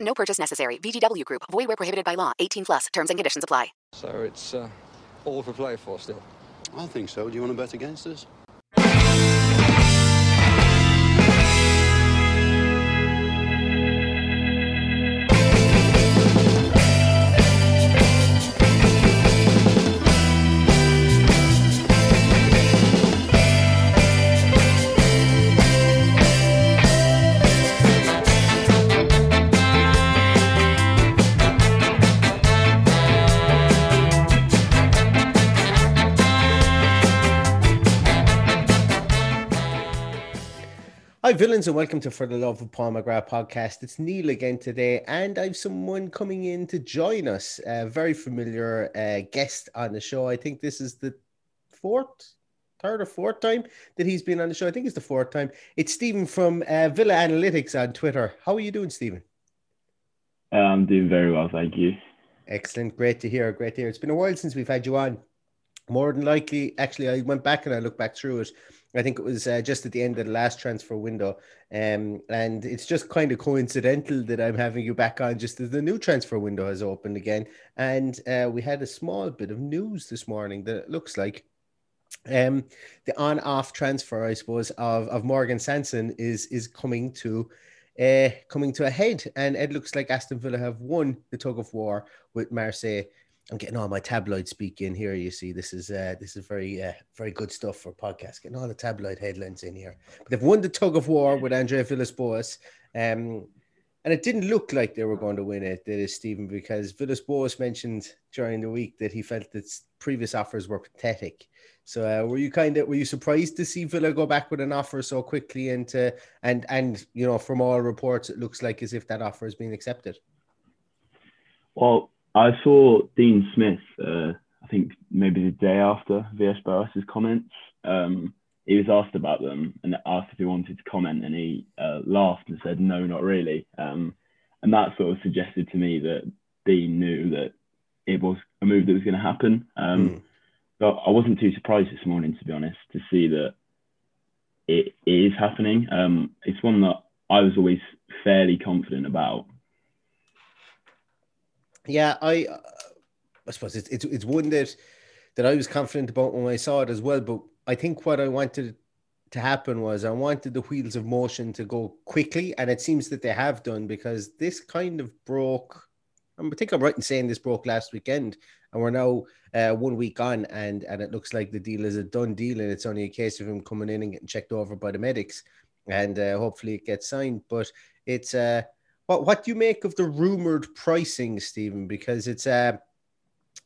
No purchase necessary. VGW Group. Void where prohibited by law. 18 plus. Terms and conditions apply. So it's uh, all for play for still. I think so. Do you want to bet against us? Hi, villains, and welcome to For the Love of Paul McGrath podcast. It's Neil again today, and I've someone coming in to join us. A very familiar uh, guest on the show. I think this is the fourth, third, or fourth time that he's been on the show. I think it's the fourth time. It's Stephen from uh, Villa Analytics on Twitter. How are you doing, Stephen? I'm doing very well, thank you. Excellent. Great to hear. Great to hear. It's been a while since we've had you on. More than likely, actually, I went back and I looked back through it. I think it was uh, just at the end of the last transfer window. Um, and it's just kind of coincidental that I'm having you back on just as the new transfer window has opened again. And uh, we had a small bit of news this morning that it looks like um, the on off transfer, I suppose, of, of Morgan Sanson is is coming to uh, coming to a head. And it looks like Aston Villa have won the tug of war with Marseille I'm getting all my tabloid speak in here. You see, this is uh, this is very uh, very good stuff for podcast. Getting all the tabloid headlines in here. But they've won the tug of war with Andrea Villas-Boas, um, and it didn't look like they were going to win it, did it, Stephen? Because Villas-Boas mentioned during the week that he felt that previous offers were pathetic. So uh, were you kind of were you surprised to see Villa go back with an offer so quickly and to, and and you know from all reports it looks like as if that offer has been accepted. Well, I saw Dean Smith, uh, I think maybe the day after Villas-Boas's comments. Um, he was asked about them and asked if he wanted to comment, and he uh, laughed and said, "No, not really." Um, and that sort of suggested to me that Dean knew that it was a move that was going to happen. Um, mm. But I wasn't too surprised this morning, to be honest, to see that it is happening. Um, it's one that I was always fairly confident about yeah, I I suppose it's, it's it's one that that I was confident about when I saw it as well. But I think what I wanted to happen was I wanted the wheels of motion to go quickly, and it seems that they have done because this kind of broke. I think I'm right in saying this broke last weekend, and we're now uh, one week on, and and it looks like the deal is a done deal, and it's only a case of him coming in and getting checked over by the medics, and uh, hopefully it gets signed. But it's uh, what what do you make of the rumored pricing, Stephen? Because it's uh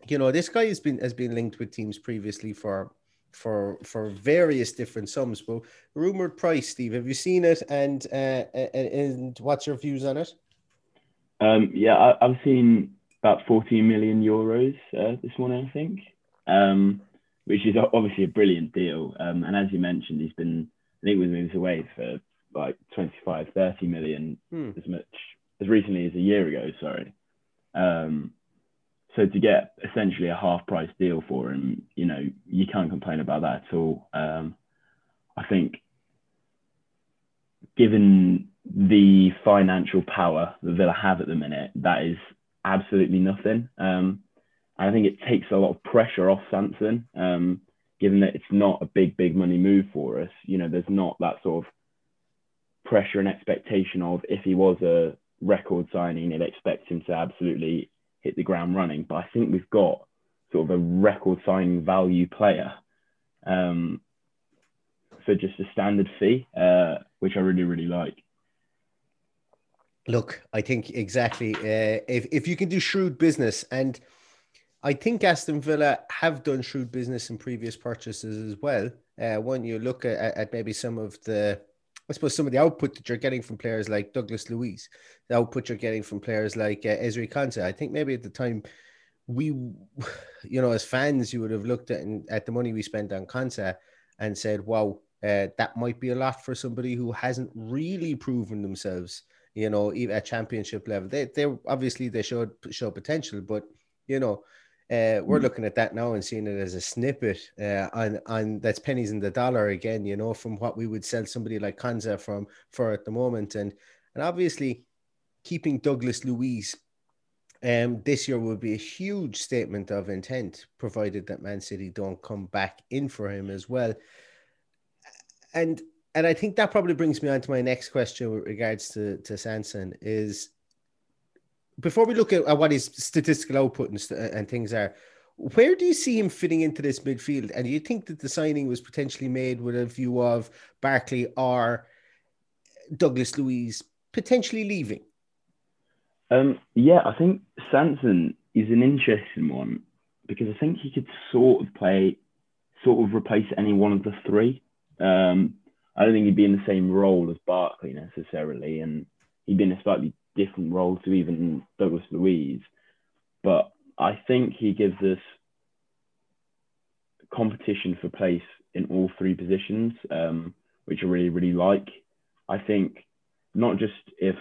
you know this guy has been has been linked with teams previously for for for various different sums. But rumored price, Steve, have you seen it? And uh, and, what's your views on it? Um, yeah, I, have seen about 14 million euros uh, this morning, I think, um, which is obviously a brilliant deal. Um, and as you mentioned, he's been linked with moves away for like 25, 30 million, hmm. as much as recently as a year ago. Sorry. Um, so to get essentially a half price deal for him, you know, you can't complain about that at all. Um, I think, given the financial power that Villa have at the minute, that is absolutely nothing. Um, I think it takes a lot of pressure off Sanson, um, given that it's not a big, big money move for us. You know, there's not that sort of pressure and expectation of if he was a record signing, they'd expect him to absolutely hit the ground running. But I think we've got sort of a record signing value player um, for just a standard fee, uh, which I really, really like. Look, I think exactly. Uh, if if you can do shrewd business, and I think Aston Villa have done shrewd business in previous purchases as well. Uh, when you look at, at maybe some of the, I suppose some of the output that you're getting from players like Douglas Luiz, the output you're getting from players like uh, Ezri Konsa. I think maybe at the time we, you know, as fans, you would have looked at at the money we spent on Konsa and said, "Wow, uh, that might be a lot for somebody who hasn't really proven themselves." you know, at championship level. They they obviously they showed show potential, but you know, uh, we're mm. looking at that now and seeing it as a snippet uh, on on that's pennies in the dollar again. You know, from what we would sell somebody like Konsa from for at the moment, and and obviously keeping Douglas Luiz Um, this year would be a huge statement of intent, provided that Man City don't come back in for him as well. And and I think that probably brings me on to my next question with regards to to Sanson is before we look at, at what his statistical output and, and things are, where do you see him fitting into this midfield? And do you think that the signing was potentially made with a view of Barkley or Douglas Luiz potentially leaving? Um, yeah, I think Sanson is an interesting one because I think he could sort of play, sort of replace any one of the three. Um, I don't think he'd be in the same role as Barkley necessarily, and he'd be in a slightly different role to even Douglas Luiz. But I think he gives us competition for place in all three positions, um, which I really, really like. I think not just if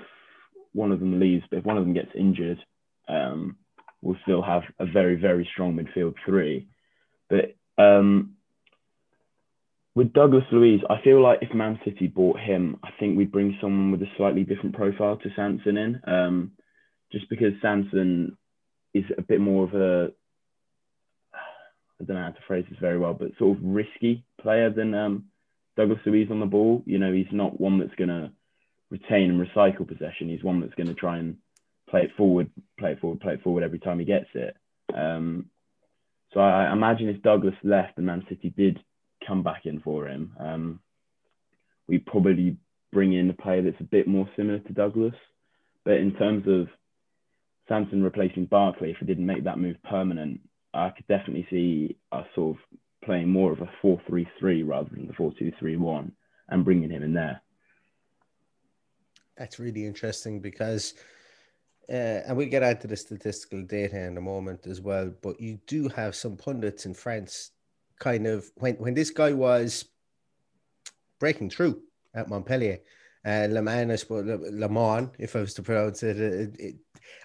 one of them leaves, but if one of them gets injured, um, we'll still have a very, very strong midfield three. But um, with Douglas Luiz, I feel like if Man City bought him, I think we'd bring someone with a slightly different profile to Sanson in. Um, just because Sanson is a bit more of a, I don't know how to phrase this very well, but sort of risky player than um, Douglas Luiz on the ball. You know, he's not one that's going to retain and recycle possession. He's one that's going to try and play it forward, play it forward, play it forward every time he gets it. Um, so I imagine if Douglas left and Man City did come back in for him. Um, we probably bring in a player that's a bit more similar to Douglas. But in terms of Sanson replacing Barkley, if we didn't make that move permanent, I could definitely see us sort of playing more of a 4-3-3 rather than the 4-2-3-1 and bringing him in there. That's really interesting because, uh, and we'll get into the statistical data in a moment as well, but you do have some pundits in France kind of when when this guy was breaking through at Montpellier. Uh, Le Mans, I suppose, Le Mans, if I was to pronounce it, it, it,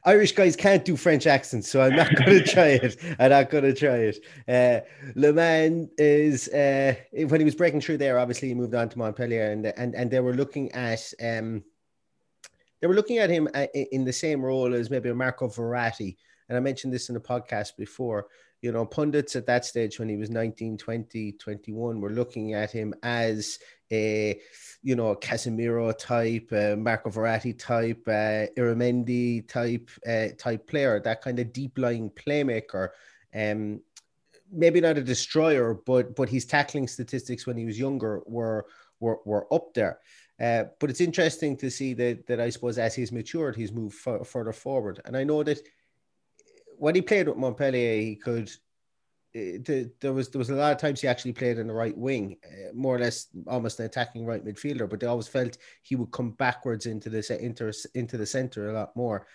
Irish guys can't do French accents, so I'm not going to try it. I'm not going to try it. Uh, Le Mans is uh, when he was breaking through there. Obviously, he moved on to Montpellier, and and and they were looking at um, they were looking at him uh, in the same role as maybe a Marco Verratti. And I mentioned this in the podcast before you know, pundits at that stage when he was 19, 20, 21 were looking at him as a, you know, Casemiro type, uh, Marco Verratti type, uh, Otamendi type, uh, type player, that kind of deep lying playmaker. Um, maybe not a destroyer, but but his tackling statistics when he was younger were were, were up there. Uh, but it's interesting to see that that I suppose as he's matured, he's moved f- further forward. And I know that when he played with Montpellier, he could. Uh, there was there was a lot of times he actually played in the right wing, uh, more or less almost an attacking right midfielder. But they always felt he would come backwards into the into into the center a lot more.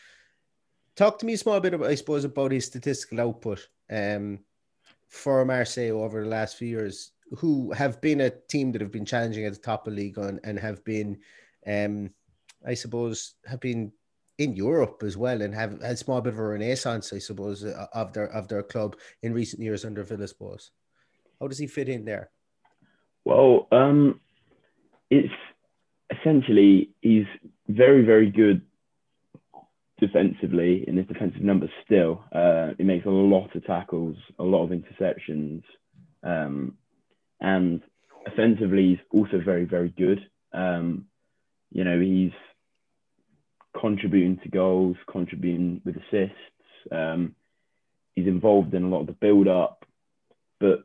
Talk to me a small bit about, I suppose, about his statistical output um, for Marseille over the last few years, who have been a team that have been challenging at the top of the league on, and have been, um, I suppose, have been in Europe as well and have had small bit of a renaissance, I suppose, uh, of their of their club in recent years under Villas-Boas. How does he fit in there? Well, um, it's essentially he's very very good defensively in his defensive numbers still. Uh, he makes a lot of tackles, a lot of interceptions, um, and offensively he's also very very good. Um, you know he's contributing to goals, contributing with assists. Um, he's involved in a lot of the build up. But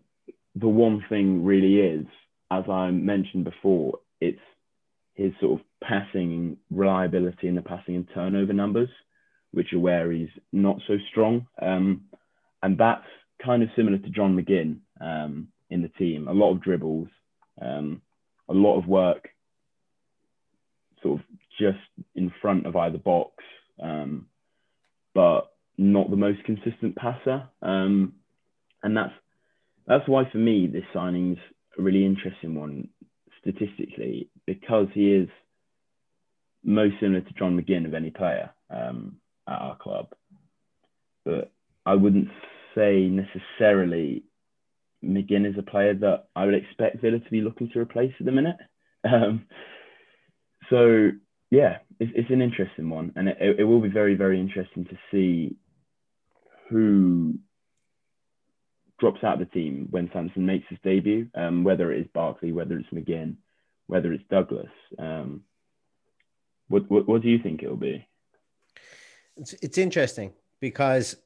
the one thing really is, as I mentioned before, it's his sort of passing reliability in the passing and turnover numbers, which are where he's not so strong. Um, and that's kind of similar to John McGinn um, in the team. A lot of dribbles, um, a lot of work sort of just in front of either box, um, but not the most consistent passer. Um, and that's that's why for me this signing's a really interesting one statistically because he is most similar to John McGinn of any player um, at our club. But I wouldn't say necessarily McGinn is a player that I would expect Villa to be looking to replace at the minute. Um, so yeah, it's, it's an interesting one, and it, it will be very, very interesting to see who drops out of the team when Sanson makes his debut, um, whether it is Barkley, whether it's McGinn, whether it's Douglas. Um, what, what, what do you think it'll be? It's, it's interesting because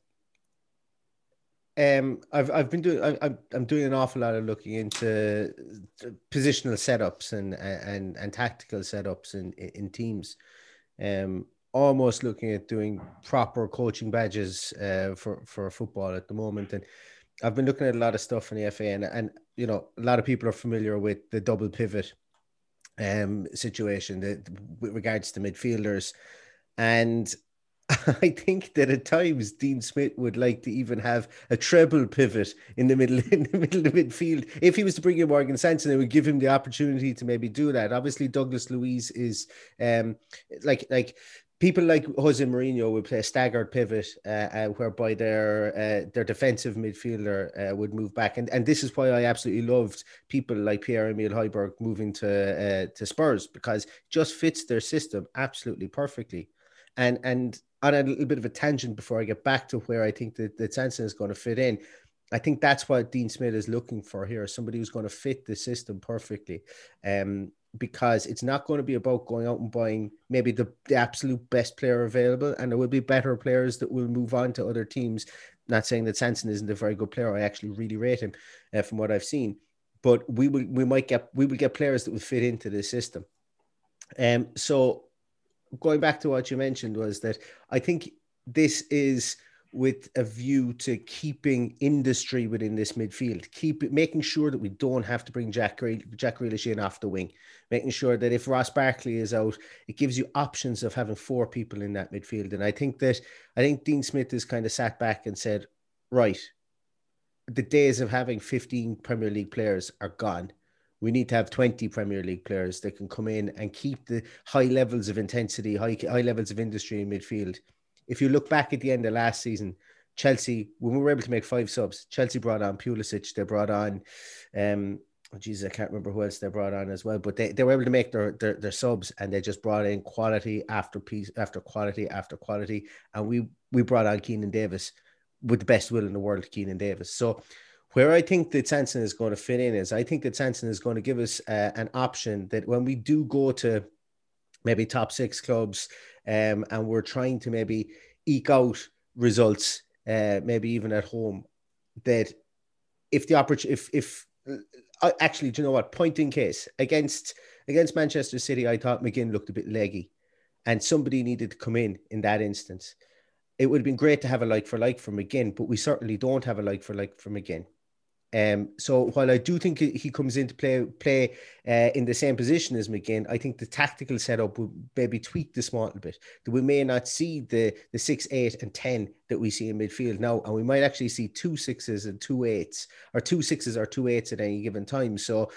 um, I've I've been doing I'm I'm doing an awful lot of looking into positional setups and and and tactical setups in in teams, um, almost looking at doing proper coaching badges uh, for for football at the moment, and I've been looking at a lot of stuff in the FA, and and you know a lot of people are familiar with the double pivot um situation that with regards to midfielders, and I think that at times Dean Smith would like to even have a treble pivot in the middle in the middle of midfield. If he was to bring in Morgan Sanson, it would give him the opportunity to maybe do that. Obviously, Douglas Luiz is um like like people like Jose Mourinho would play a staggered pivot, uh, uh, whereby their uh, their defensive midfielder uh, would move back, and and this is why I absolutely loved people like Pierre Emile Højbjerg moving to uh, to Spurs because just fits their system absolutely perfectly, and and on a little bit of a tangent before I get back to where I think that, that Sanson is going to fit in. I think that's what Dean Smith is looking for here somebody who's going to fit the system perfectly. Um, because it's not going to be about going out and buying maybe the, the absolute best player available, and there will be better players that will move on to other teams. Not saying that Sanson isn't a very good player. I actually really rate him uh, from what I've seen, but we will we might get we will get players that will fit into the system. Um, so going back to what you mentioned was that I think this is with a view to keeping industry within this midfield, keep making sure that we don't have to bring Jack Jack Grealish in off the wing, making sure that if Ross Barkley is out, it gives you options of having four people in that midfield. And I think that I think Dean Smith has kind of sat back and said, right, the days of having 15 Premier League players are gone we need to have 20 Premier League players that can come in and keep the high levels of intensity, high, high levels of industry in midfield. If you look back at the end of last season, Chelsea, when we were able to make five subs, Chelsea brought on Pulisic, they brought on, um, oh Jesus, I can't remember who else they brought on as well, but they, they were able to make their, their, their subs and they just brought in quality after piece after quality after quality. And we, we brought on Keinan Davis with the best will in the world, Keinan Davis. So where I think that Sanson is going to fit in is I think that Sanson is going to give us uh, an option that when we do go to maybe top six clubs um, and we're trying to maybe eke out results, uh, maybe even at home, that if the opportunity, if, if uh, actually, do you know what? Point in case against against Manchester City, I thought McGinn looked a bit leggy, and somebody needed to come in in that instance. It would have been great to have a like for like from McGinn, but we certainly don't have a like for like from McGinn. Um, so while I do think he comes into play play uh, in the same position as McGinn, I think the tactical setup will maybe tweak this a little bit. That we may not see the the six, eight, and ten that we see in midfield now, and we might actually see two sixes and two eights, or two sixes or two eights at any given time. So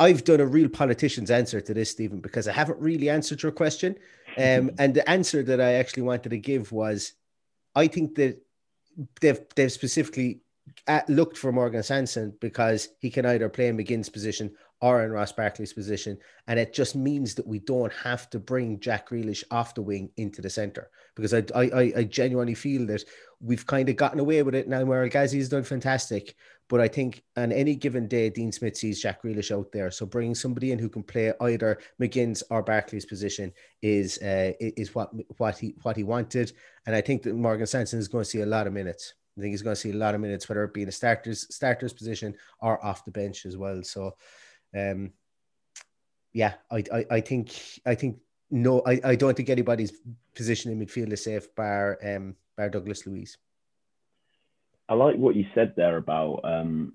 I've done a real politician's answer to this, Stephen, because I haven't really answered your question. Um, and the answer that I actually wanted to give was, I think that they've they've specifically at, looked for Morgan Sanson because he can either play in McGinn's position or in Ross Barkley's position. And it just means that we don't have to bring Jack Grealish off the wing into the centre because I, I, I genuinely feel that we've kind of gotten away with it now where Ghazi has done fantastic. But I think on any given day, Dean Smith sees Jack Grealish out there. So bringing somebody in who can play either McGinn's or Barkley's position is uh, is what what he what he wanted. And I think that Morgan Sanson is going to see a lot of minutes. I think he's going to see a lot of minutes, whether it be in a starters starters position or off the bench as well. So, um, yeah, I, I, I think I think no, I, I don't think anybody's position in midfield is safe bar um bar Douglas Luiz. I like what you said there about um,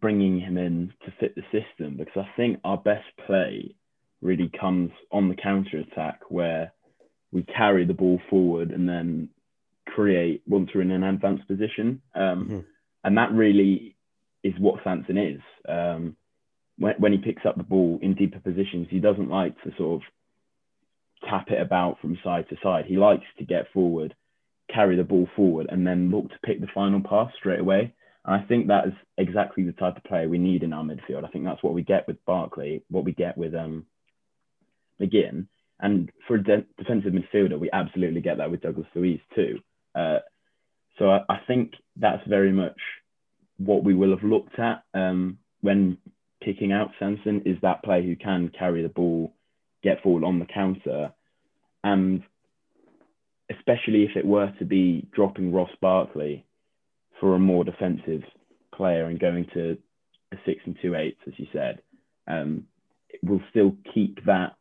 bringing him in to fit the system because I think our best play really comes on the counter attack where we carry the ball forward and then create once we're in an advanced position. Um, mm-hmm. And that really is what Sanson is. Um, when, when he picks up the ball in deeper positions, he doesn't like to sort of tap it about from side to side. He likes to get forward, carry the ball forward, and then look to pick the final pass straight away. And I think that is exactly the type of player we need in our midfield. I think that's what we get with Barkley, what we get with um, McGinn. And for a de- defensive midfielder, we absolutely get that with Douglas Luiz too. Uh, so I, I, think that's very much what we will have looked at um, when picking out Sanson is that player who can carry the ball, get forward on the counter, and especially if it were to be dropping Ross Barkley for a more defensive player and going to a six and two eights, as you said, um, will still keep that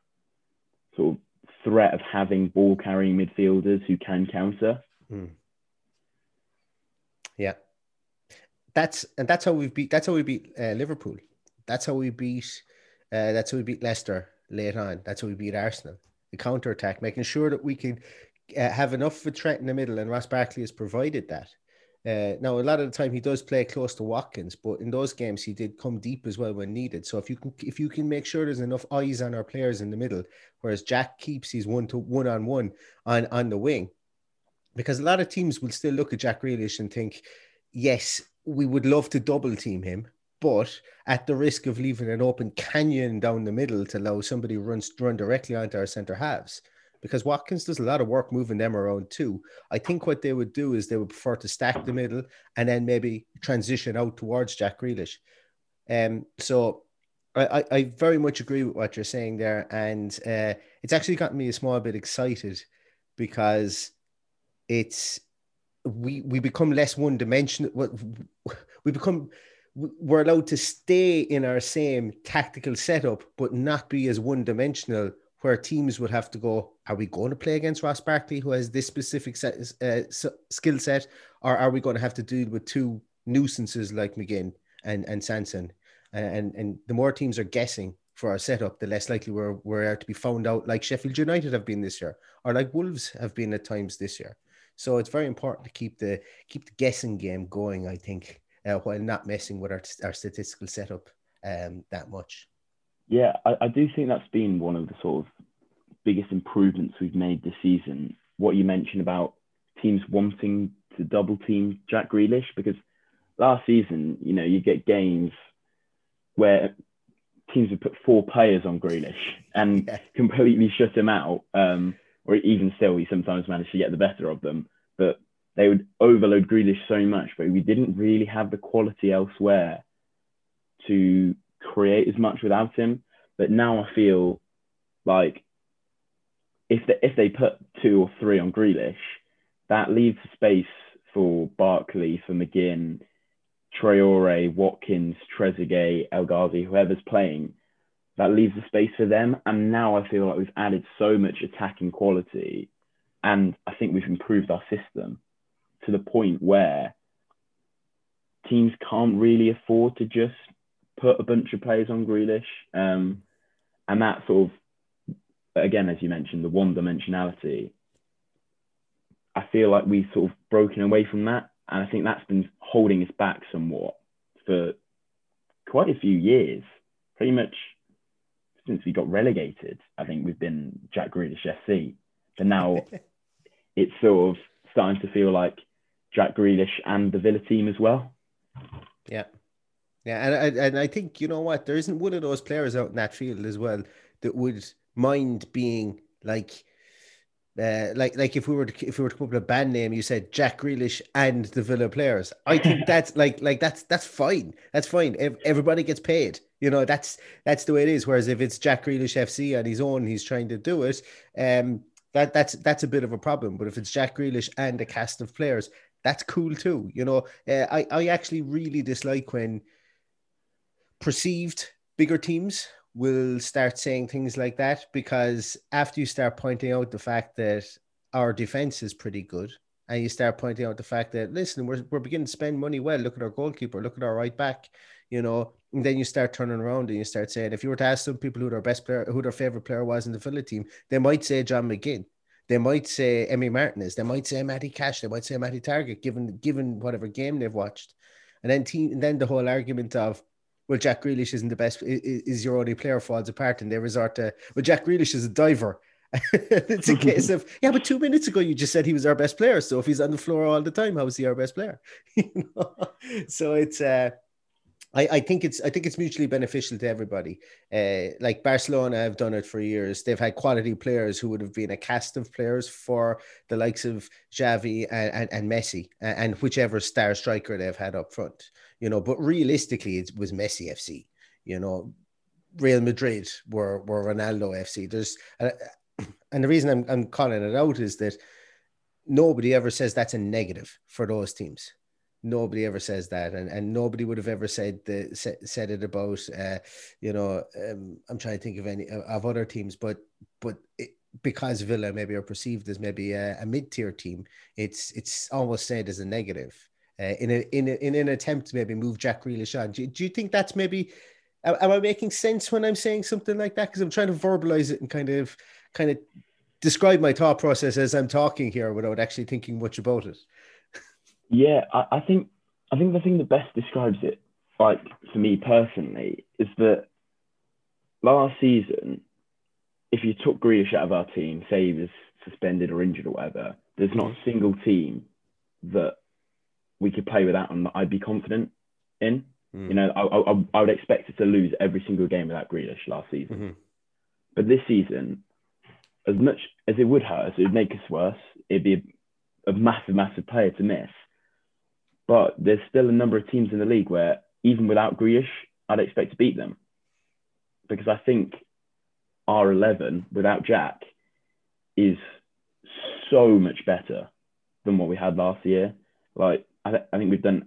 sort of threat of having ball carrying midfielders who can counter. Mm. Yeah, that's and that's how we beat. That's how we beat uh, Liverpool. That's how we beat. Uh, that's how we beat Leicester late on. That's how we beat Arsenal. The counter attack, making sure that we can uh, have enough of a threat in the middle, and Ross Barkley has provided that. Uh, now, a lot of the time he does play close to Watkins, but in those games he did come deep as well when needed. So if you can, if you can make sure there's enough eyes on our players in the middle, whereas Jack keeps his one to one on one on on the wing, because a lot of teams will still look at Jack Grealish and think, yes, we would love to double team him, but at the risk of leaving an open canyon down the middle to allow somebody runs run directly onto our centre halves because Watkins does a lot of work moving them around too. I think what they would do is they would prefer to stack the middle and then maybe transition out towards Jack Grealish. Um, so I, I, very much agree with what you're saying there, and uh, it's actually gotten me a small bit excited because it's we we become less one dimensional. We become we're allowed to stay in our same tactical setup, but not be as one dimensional where teams would have to go, are we going to play against Ross Barkley, who has this specific set, uh, skill set, or are we going to have to deal with two nuisances like McGinn and, and Sanson? And, and the more teams are guessing for our setup, the less likely we're, we're to be found out, like Sheffield United have been this year, or like Wolves have been at times this year. So it's very important to keep the keep the guessing game going. I think uh, while not messing with our, our statistical setup um, that much. Yeah, I, I do think that's been one of the sort of biggest improvements we've made this season. What you mentioned about teams wanting to double team Jack Grealish, because last season, you know, you get games where teams would put four players on Grealish and yeah. completely shut him out. Um, or even still, he sometimes managed to get the better of them. But they would overload Grealish so much, but we didn't really have the quality elsewhere to create as much without him. But now I feel like if they, if they put two or three on Grealish, that leaves space for Barkley, for McGinn, Traore, Watkins, Trezeguet, El Ghazi, whoever's playing. That leaves the space for them. And now I feel like we've added so much attacking quality, and I think we've improved our system to the point where teams can't really afford to just put a bunch of players on Grealish. Um, and that sort of, again, as you mentioned, the one dimensionality, I feel like we've sort of broken away from that. And I think that's been holding us back somewhat for quite a few years. Pretty much since we got relegated, I think we've been Jack Grealish FC. But now it's sort of starting to feel like Jack Grealish and the Villa team as well. Yeah. Yeah, and, and I think you know what, there isn't one of those players out in that field as well that would mind being like uh, like like if we were to, if we were to come up with a band name, you said Jack Grealish and the Villa players. I think that's like like that's that's fine. That's fine. Everybody gets paid. You know that's that's the way it is. Whereas if it's Jack Grealish FC on his own, he's trying to do it. Um, that that's that's a bit of a problem. But if it's Jack Grealish and a cast of players, that's cool too. You know, uh, I I actually really dislike when perceived bigger teams will start saying things like that because after you start pointing out the fact that our defense is pretty good and you start pointing out the fact that listen we're, we're beginning to spend money well look at our goalkeeper look at our right back you know and then you start turning around and you start saying if you were to ask some people who their best player who their favorite player was in the Villa team they might say John McGinn they might say Emi Martinez they might say Matty Cash they might say Matty Targett given given whatever game they've watched and then team, and then the whole argument of well, Jack Grealish isn't the best, is your only player falls apart, and they resort to, well, Jack Grealish is a diver. it's a case of, yeah, but two minutes ago you just said he was our best player. So if he's on the floor all the time, how is he our best player? you know? So it's, uh, I, I think it's I think it's mutually beneficial to everybody. Uh, like Barcelona have done it for years. They've had quality players who would have been a cast of players for the likes of Xavi and, and, and Messi and, and whichever star striker they've had up front you know, but realistically, it was Messi FC, you know, Real Madrid were, were Ronaldo FC. There's, uh, and the reason I'm, I'm calling it out is that nobody ever says that's a negative for those teams. Nobody ever says that, and, and nobody would have ever said the said, it about, uh, you know, um, I'm trying to think of any of other teams, but but it, because Villa maybe are perceived as maybe a, a mid tier team, it's it's almost said as a negative uh, in, a, in, a, in an attempt to maybe move Jack Grealish on. Do, do you think that's maybe? Am I making sense when I'm saying something like that? Because I'm trying to verbalize it and kind of kind of describe my thought process as I'm talking here without actually thinking much about it. Yeah, I, I think I think the thing that best describes it, like for me personally, is that last season, if you took Grealish out of our team, say he was suspended or injured or whatever, there's not a single team that we could play without and that I'd be confident in. Mm. You know, I, I, I, would expect us to lose every single game without Grealish last season. Mm-hmm. But this season, as much as it would hurt us, it would make us worse. It'd be a, a massive, massive player to miss. But there's still a number of teams in the league where even without Grealish, I'd expect to beat them. Because I think our 11 without Jack is so much better than what we had last year. Like I, th- I think we've done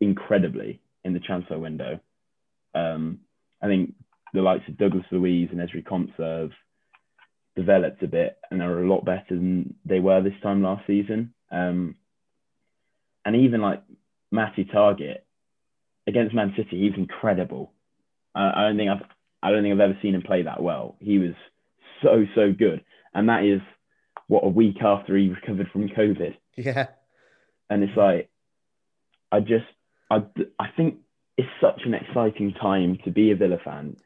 incredibly in the transfer window. Um, I think the likes of Douglas Luiz and Ezri Konsa have developed a bit and are a lot better than they were this time last season. Um, and even like Matty Targett against Man City, he's incredible. I, I don't think I've I don't think I've ever seen him play that well. He was so so good, and that is what a week after he recovered from COVID. Yeah, and it's like I just I I think it's such an exciting time to be a Villa fan,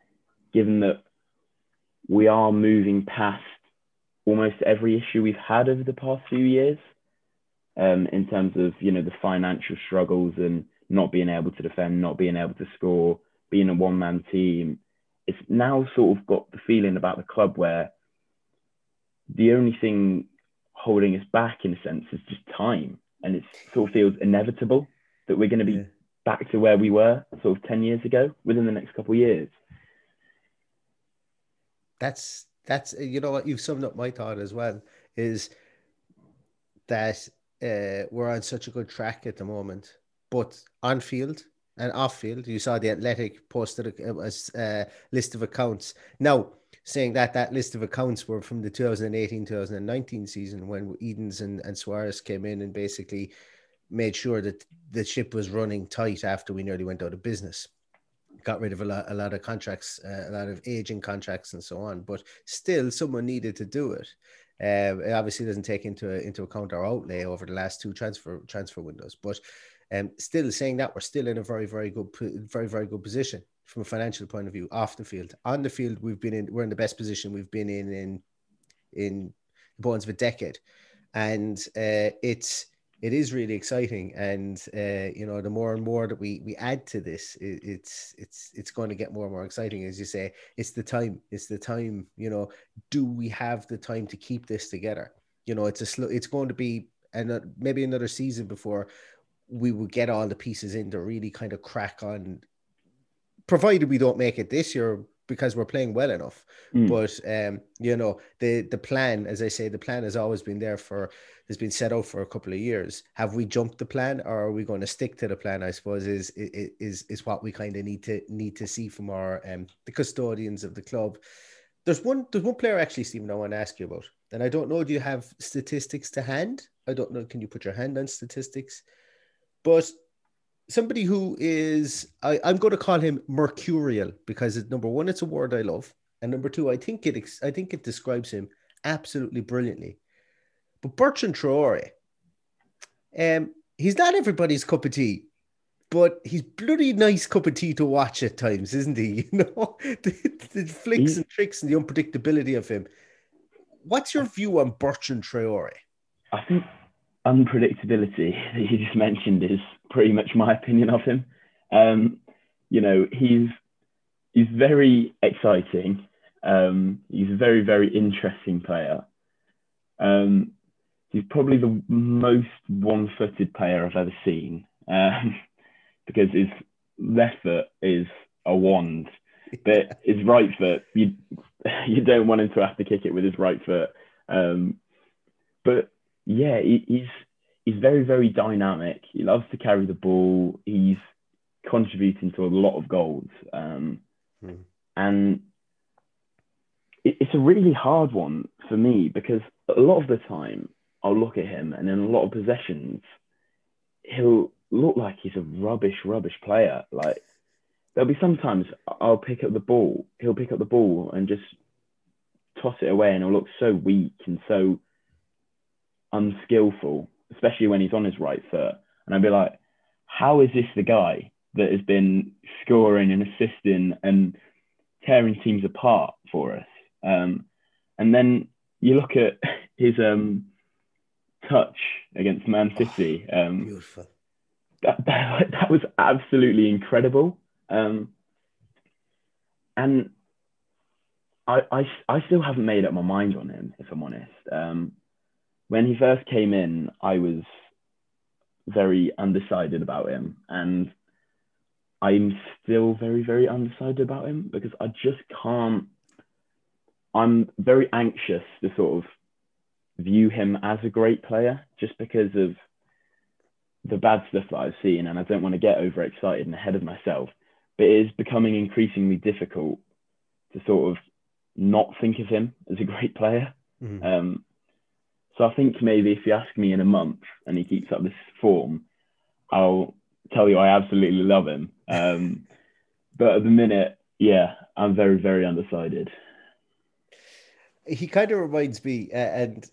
given that we are moving past almost every issue we've had over the past few years, um, in terms of you know the financial struggles and not being able to defend, not being able to score, being a one man team. It's now sort of got the feeling about the club where the only thing holding us back in a sense is just time, and it sort of feels inevitable that we're going to be yeah. back to where we were sort of 10 years ago within the next couple of years. That's, that's, you know what, you've summed up my thought as well, is that uh, we're on such a good track at the moment, but on field and off field, you saw the Athletic posted a, a, a list of accounts. Now, saying that that list of accounts were from the 2018-2019 season when Edens and, and Sawiris came in and basically made sure that the ship was running tight after we nearly went out of business. Got rid of a lot, a lot of contracts, uh, a lot of aging contracts, and so on. But still, someone needed to do it. Uh, it obviously doesn't take into into account our outlay over the last two transfer transfer windows. But um, still, saying that we're still in a very very good very very good position. from a financial point of view off the field. On the field, we've been in we're in the best position we've been in in in the bones of a decade, and uh, it's it is really exciting. And uh, you know, the more and more that we we add to this, it, it's it's it's going to get more and more exciting. As you say, it's the time. It's the time. You know, do we have the time to keep this together? You know, it's a slow. It's going to be and maybe another season before we will get all the pieces in to really kind of crack on provided we don't make it this year because we're playing well enough. Mm. But um, you know, the the plan, as I say, the plan has always been there for has been set out for a couple of years. Have we jumped the plan, or are we going to stick to the plan? I suppose is is is what we kind of need to need to see from our um the custodians of the club. There's one there's one player actually, Stephen, I want to ask you about, and I don't know. Do you have statistics to hand? I don't know. Can you put your hand on statistics? But somebody who is I, I'm going to call him mercurial because it's, number one, it's a word I love, and number two, I think it I think it describes him absolutely brilliantly. But Bertrand Traore, um, he's not everybody's cup of tea, but he's bloody nice cup of tea to watch at times, isn't he? You know, the, the flicks and tricks and the unpredictability of him. What's your view on Bertrand Traore? I think unpredictability that you just mentioned is pretty much my opinion of him. Um, you know, he's he's very exciting. Um, he's a very very interesting player. Um, he's probably the most one-footed player I've ever seen um, because his left foot is a wand, but his right foot you you don't want him to have to kick it with his right foot. Um, but yeah, he, he's he's very very dynamic. He loves to carry the ball. He's contributing to a lot of goals, um, hmm. and it, it's a really hard one for me because a lot of the time I'll look at him, and in a lot of possessions, he'll look like he's a rubbish rubbish player. Like there'll be sometimes I'll pick up the ball, he'll pick up the ball and just toss it away, and it'll look so weak and so unskillful, especially when he's on his right foot. And I'd be like, how is this the guy that has been scoring and assisting and tearing teams apart for us? Um, and then you look at his um, touch against Man City. Um, Beautiful. That, that, that was absolutely incredible. Um, and I, I, I still haven't made up my mind on him, if I'm honest. When he first came in, I was very undecided about him, and I'm still very, very undecided about him because I just can't. I'm very anxious to sort of view him as a great player just because of the bad stuff that I've seen, and I don't want to get overexcited and ahead of myself. But it is becoming increasingly difficult to sort of not think of him as a great player. Mm-hmm. Um, so I think maybe if you ask me in a month and he keeps up this form, I'll tell you I absolutely love him. Um, but at the minute, yeah, I'm very, very undecided. He kind of reminds me, uh, and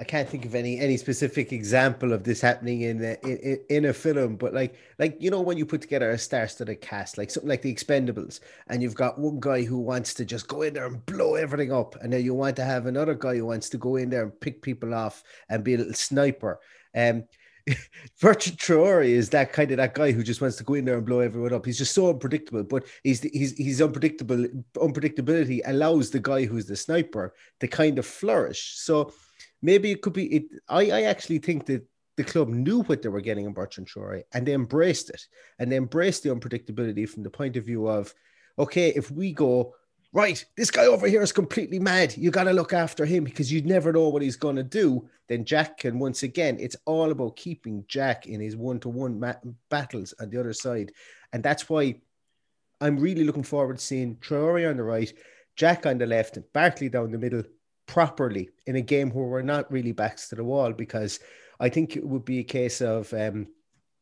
I can't think of any any specific example of this happening in a, in, in a film, but like like you know when you put together a star-studded cast, like something like The Expendables, and you've got one guy who wants to just go in there and blow everything up, and then you want to have another guy who wants to go in there and pick people off and be a little sniper. Um, Bertrand Traore is that kind of that guy who just wants to go in there and blow everyone up. He's just so unpredictable, but he's he's he's unpredictable. Unpredictability allows the guy who's the sniper to kind of flourish. So maybe it could be it. I, I actually think that the club knew what they were getting in Bertrand Traore and they embraced it and they embraced the unpredictability from the point of view of, okay, if we go, right, this guy over here is completely mad. You got to look after him because you never know what he's going to do. Then Jack can, once again, it's all about keeping Jack in his one to one battles on the other side. And that's why I'm really looking forward to seeing Traore on the right, Jack on the left, and Barkley down the middle properly in a game where we're not really backs to the wall because I think it would be a case of um,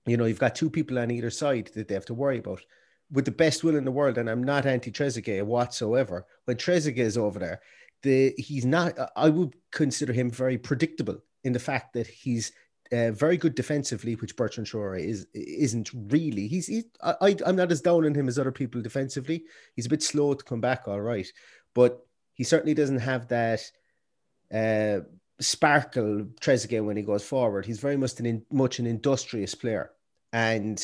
you know you've got two people on either side that they have to worry about with the best will in the world and I'm not anti Trezeguet whatsoever when Trezeguet is over there the he's not I would consider him very predictable in the fact that he's uh, very good defensively, which Bertrand Traore is isn't really. He's, he's I, I'm not as down on him as other people defensively. He's a bit slow to come back, all right, but he certainly doesn't have that uh, sparkle Trezeguet when he goes forward. He's very much an in, much an industrious player, and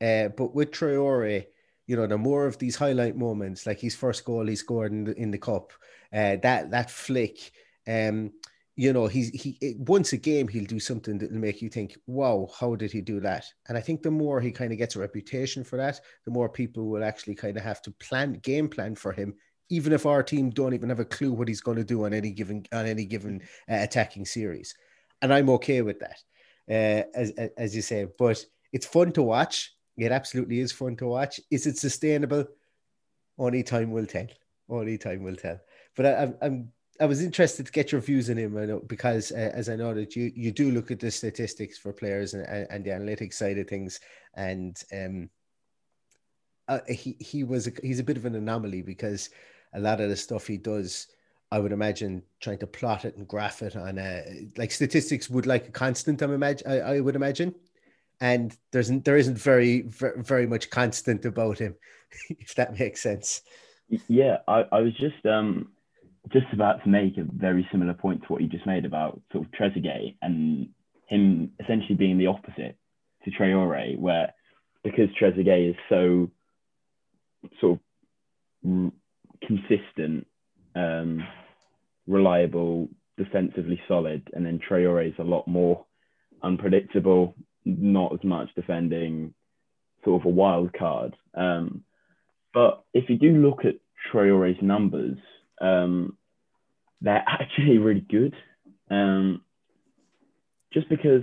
uh, but with Traore, you know, the more of these highlight moments, like his first goal he scored in the, in the cup, uh, that that flick. Um, you know, he's he once a game he'll do something that'll make you think, "Wow, how did he do that?" And I think the more he kind of gets a reputation for that, the more people will actually kind of have to plan game plan for him, even if our team don't even have a clue what he's going to do on any given on any given uh, attacking series. And I'm okay with that, uh, as as you say. But it's fun to watch. It absolutely is fun to watch. Is it sustainable? Only time will tell. Only time will tell. But I, I'm I was interested to get your views on him I know, because, uh, as I know that you you do look at the statistics for players and, and the analytics side of things, and um, uh, he he was a, he's a bit of an anomaly because a lot of the stuff he does, I would imagine, trying to plot it and graph it on a like statistics would like a constant. I'm imagine I, I would imagine, and there's there isn't very very much constant about him, if that makes sense. Yeah, I, I was just um just about to make a very similar point to what you just made about sort of Trezeguet and him essentially being the opposite to Traore, where because Trezeguet is so sort of consistent, um, reliable, defensively solid, and then Traore is a lot more unpredictable, not as much defending, sort of a wild card. Um, but if you do look at Traore's numbers, um, they're actually really good. Um, just because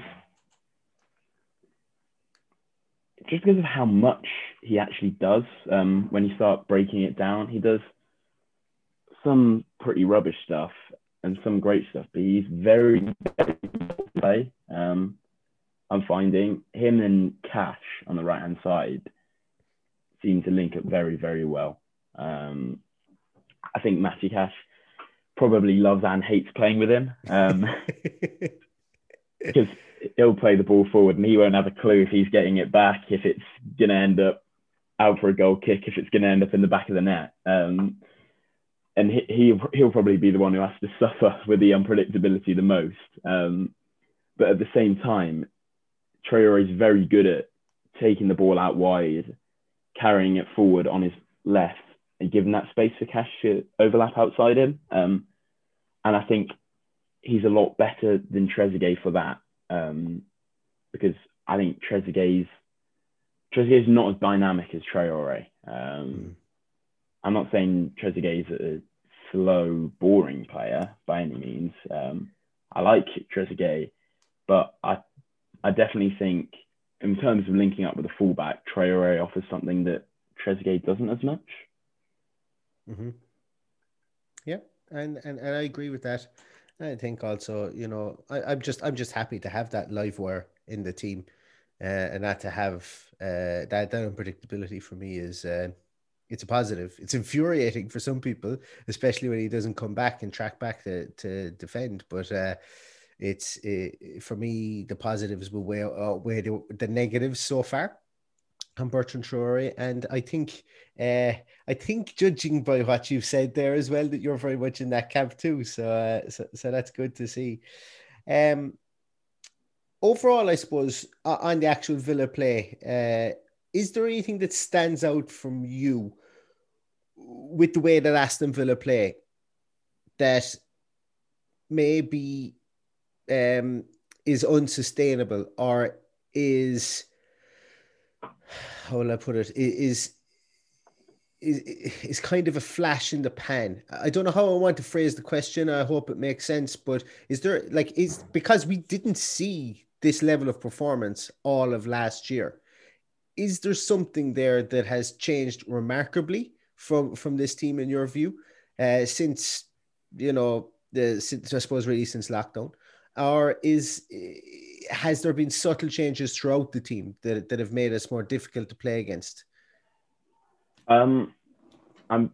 just because of how much he actually does um, when you start breaking it down he does some pretty rubbish stuff and some great stuff but he's very very play um, i'm finding him and cash on the right hand side seem to link up very very well um, i think matty cash probably loves and hates playing with him um, because he'll play the ball forward and he won't have a clue if he's getting it back, if it's going to end up out for a goal kick, if it's going to end up in the back of the net. Um, and he, he, he'll probably be the one who has to suffer with the unpredictability the most. Um, but at the same time, Traore is very good at taking the ball out wide, carrying it forward on his left, and giving that space for Cash to overlap outside him. Um, and I think he's a lot better than Trezeguet for that um, because I think Trezeguet's Trezeguet's not as dynamic as Traore. Um, mm. I'm not saying Trezeguet is a slow, boring player by any means. Um, I like Trezeguet, but I I definitely think in terms of linking up with a fullback, Traore offers something that Trezeguet doesn't as much. Mm-hmm. Yeah, and, and and I agree with that. I think also, you know, I, am just I'm just happy to have that live wire in the team, uh, and that to have uh, that that unpredictability for me is uh, it's a positive. It's infuriating for some people, especially when he doesn't come back and track back to to defend. But uh, it's it, for me the positives will weigh outweigh the, the negatives so far. I'm Bertrand Traore, and I think uh, I think judging by what you've said there as well, that you're very much in that camp too. So uh, so, so that's good to see. Um, overall, I suppose on the actual Villa play, uh, is there anything that stands out from you with the way that Aston Villa play that maybe um, is unsustainable or is how will I put it? Is is is kind of a flash in the pan. I don't know how I want to phrase the question. I hope it makes sense. But is there like is because we didn't see this level of performance all of last year? Is there something there that has changed remarkably from from this team in your view uh, since you know the since I suppose really since lockdown, or is has there been subtle changes throughout the team that, that have made us more difficult to play against? Um, I'm.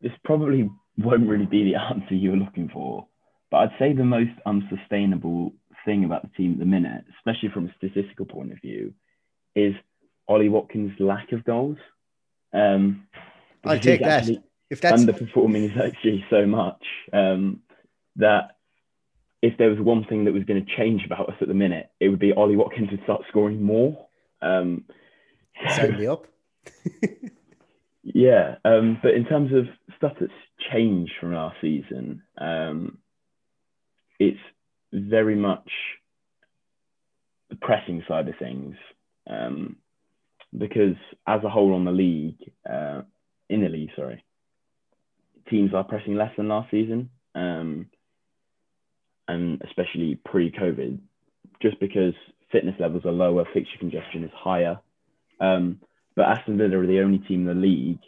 This probably won't really be the answer you were looking for, but I'd say the most unsustainable thing about the team at the minute, especially from a statistical point of view, is Ollie Watkins' lack of goals. Um, I'll take that. If that's underperforming his XG so much um, that if there was one thing that was going to change about us at the minute, it would be Ollie Watkins would start scoring more. Um, Sign me up. yeah, um, but in terms of stuff that's changed from last season, um, it's very much the pressing side of things. Um, because as a whole on the league, uh, in the league, sorry, teams are pressing less than last season, um, and especially pre-COVID, just because fitness levels are lower, fixture congestion is higher. Um, but Aston Villa are the only team in the league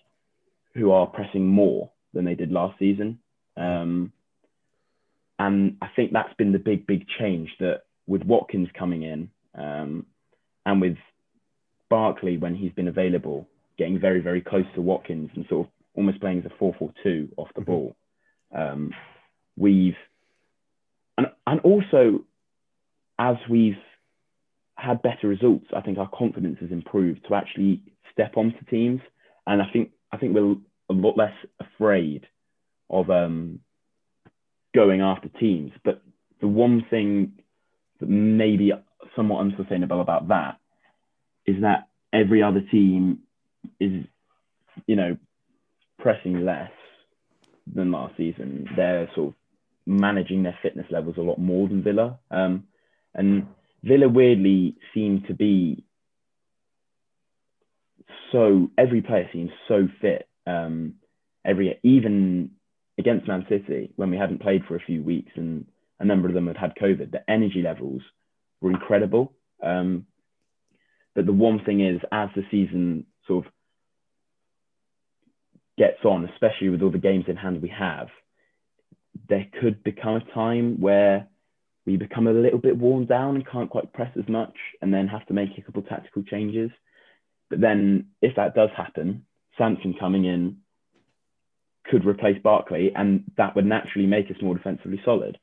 who are pressing more than they did last season. Um, and I think that's been the big, big change that with Watkins coming in um, and with Barkley, when he's been available, getting very, very close to Watkins and sort of almost playing as a 4 4 2 off the mm-hmm. ball. Um, we've, and, and also as we've had better results, I think our confidence has improved to actually step onto teams. And I think, I think we're a lot less afraid of um, going after teams. But the one thing that may be somewhat unsustainable about that is that every other team is, you know, pressing less than last season. They're sort of managing their fitness levels a lot more than Villa. Um, and Villa weirdly seem to be so every player seems so fit. Um, every even against Man City when we hadn't played for a few weeks and a number of them had had COVID, the energy levels were incredible. Um, but the one thing is, as the season sort of gets on, especially with all the games in hand we have, there could become a time where we become a little bit worn down and can't quite press as much and then have to make a couple tactical changes. But then if that does happen, Sanson coming in could replace Barkley and that would naturally make us more defensively solid.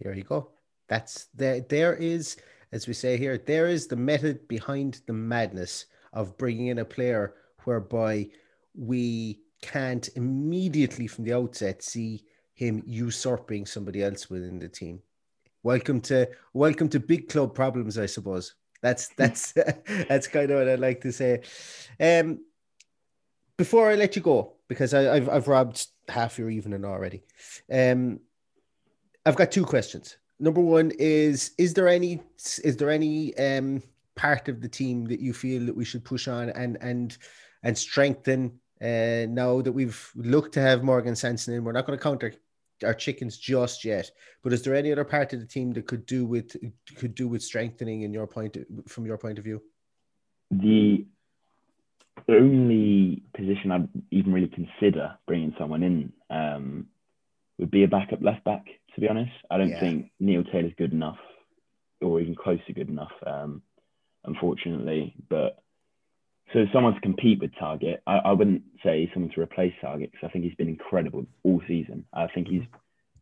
Here you go. That's there there is as we say here, there is the method behind the madness of bringing in a player whereby we can't immediately from the outset see him usurping somebody else within the team. Welcome to welcome to big club problems, I suppose. That's that's that's kind of what I'd like to say. Um, before I let you go, because I, have I've robbed half your evening already. Um, I've got two questions. Number one is: Is there any is there any um part of the team that you feel that we should push on and and and strengthen uh, now that we've looked to have Morgan Sanson in, we're not going to counter our chickens just yet. But is there any other part of the team that could do with could do with strengthening in your point from your point of view? The only position I'd even really consider bringing someone in um, would be a backup left back. To be honest, I don't yeah. think Neil Taylor's good enough, or even close to good enough. Um, unfortunately, but so someone to compete with Targett, I, I wouldn't say someone to replace Targett because I think he's been incredible all season. I think he's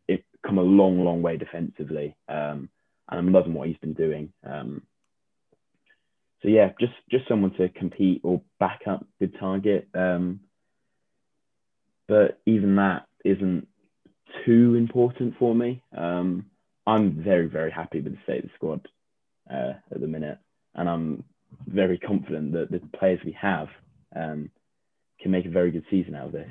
it, come a long, long way defensively, um, and I'm loving what he's been doing. Um, so yeah, just just someone to compete or back up with Targett. Um, but even that isn't too important for me. Um, I'm very, very happy with the state of the squad uh, at the minute, and I'm very confident that the players we have um, can make a very good season out of this.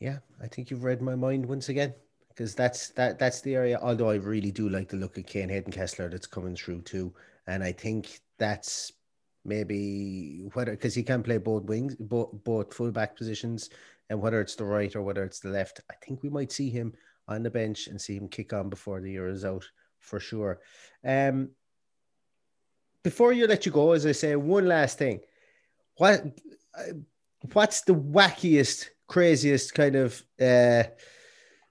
Yeah, I think you've read my mind once again because that's that that's the area. Although I really do like the look of Kaine Hayden Kessler that's coming through too, and I think that's maybe whether because he can play both wings, both both fullback positions, and whether it's the right or whether it's the left, I think we might see him on the bench and see him kick on before the year is out for sure. Um, before you let you go, as I say, one last thing. What what's the wackiest, craziest kind of uh,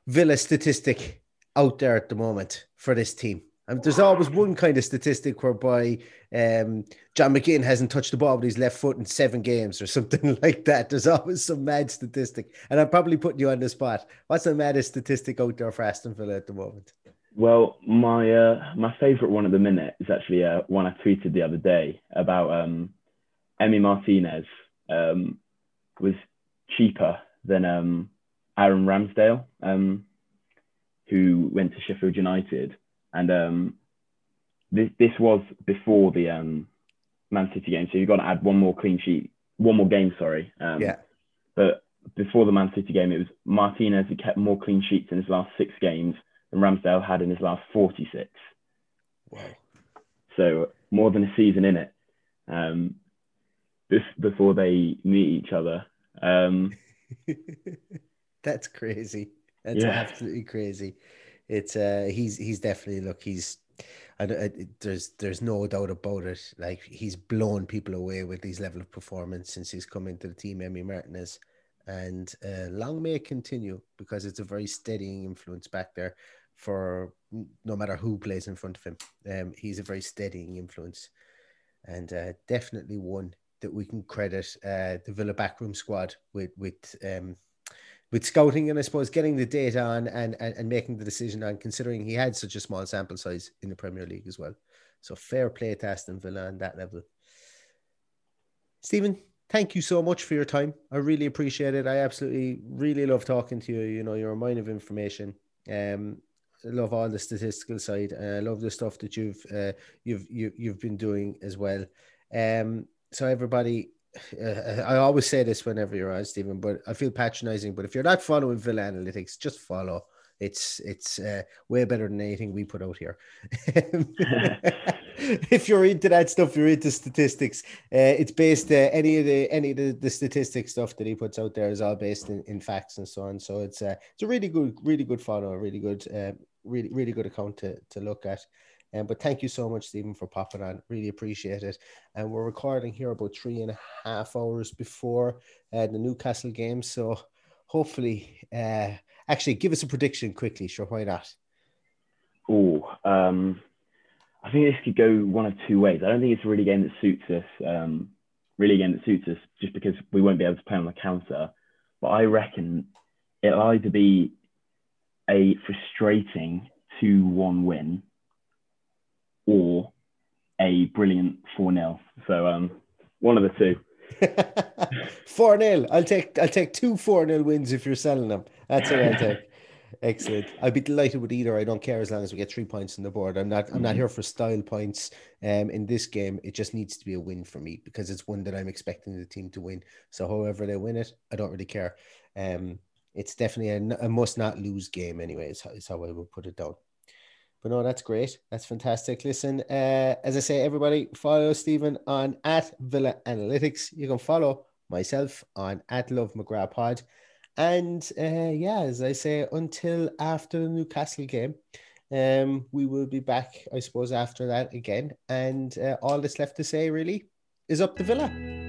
Villa statistic out there at the moment for this team? There's always one kind of statistic whereby um, John McGinn hasn't touched the ball with his left foot in seven games or something like that. There's always some mad statistic. And I'm probably putting you on the spot. What's the maddest statistic out there for Aston Villa at the moment? Well, my uh, my favourite one at the minute is actually uh, one I tweeted the other day about um, Emi Martinez um, was cheaper than um, Aaron Ramsdale, um, who went to Sheffield United, and um, this this was before the um, Man City game. So you've got to add one more clean sheet, one more game. Sorry. Um, yeah. But before the Man City game, it was Martinez who kept more clean sheets in his last six games than Ramsdale had in his last 46. Wow. So more than a season in it. Um, this before they meet each other. Um, That's crazy. That's Yeah. absolutely crazy. It's uh, he's he's definitely look. He's I, there's there's no doubt about it. Like he's blown people away with his level of performance since he's come into the team. Emi Martinez, and uh, long may it continue because it's a very steadying influence back there for no matter who plays in front of him. Um, he's a very steadying influence, and uh, definitely one that we can credit uh, the Villa backroom squad with with um, with scouting and I suppose getting the data on and, and and making the decision on considering he had such a small sample size in the Premier League as well. So fair play to Aston Villa on that level. Stephen, thank you so much for your time. I really appreciate it. I absolutely really love talking to you. You know, you're a mine of information. Um, I love all the statistical side. I love the stuff that you've uh, you've you, you've been doing as well. Um, so everybody, I always say this whenever you're on, Stephen, but I feel patronizing. But if you're not following Villa Analytics, just follow. It's it's uh, way better than anything we put out here. if you're into that stuff, you're into statistics. Uh, it's based uh, any of the any of the, the statistic stuff that he puts out there is all based in, in facts and so on. So it's uh, it's a really good, really good follow, a really good, uh, really really good account to to look at. Um, but thank you so much, Stephen, for popping on. Really appreciate it. And we're recording here about three and a half hours before uh, the Newcastle game. So hopefully, uh, actually, give us a prediction quickly. Sure, why not? Oh, um, I think this could go one of two ways. I don't think it's really a game that suits us. Um, really a game that suits us, just because we won't be able to play on the counter. But I reckon it'll either be a frustrating two-one win, or a brilliant four 0 So um, one of the two. four 0 I'll take I'll take two four 0 wins if you're selling them. That's what I'll take. Excellent. I'd be delighted with either. I don't care as long as we get three points on the board. I'm not I'm not here for style points. Um in this game, it just needs to be a win for me because it's one that I'm expecting the team to win. So however they win it, I don't really care. Um it's definitely a, a must not lose game anyway, is how, is how I would put it down. But no, that's great. That's fantastic. Listen, uh, as I say, everybody follow Stephen on at Villa Analytics. You can follow myself on at Love McGrath Pod. And uh, yeah, as I say, until after the Newcastle game, um, we will be back, I suppose, after that again. And uh, all that's left to say really is up to Villa.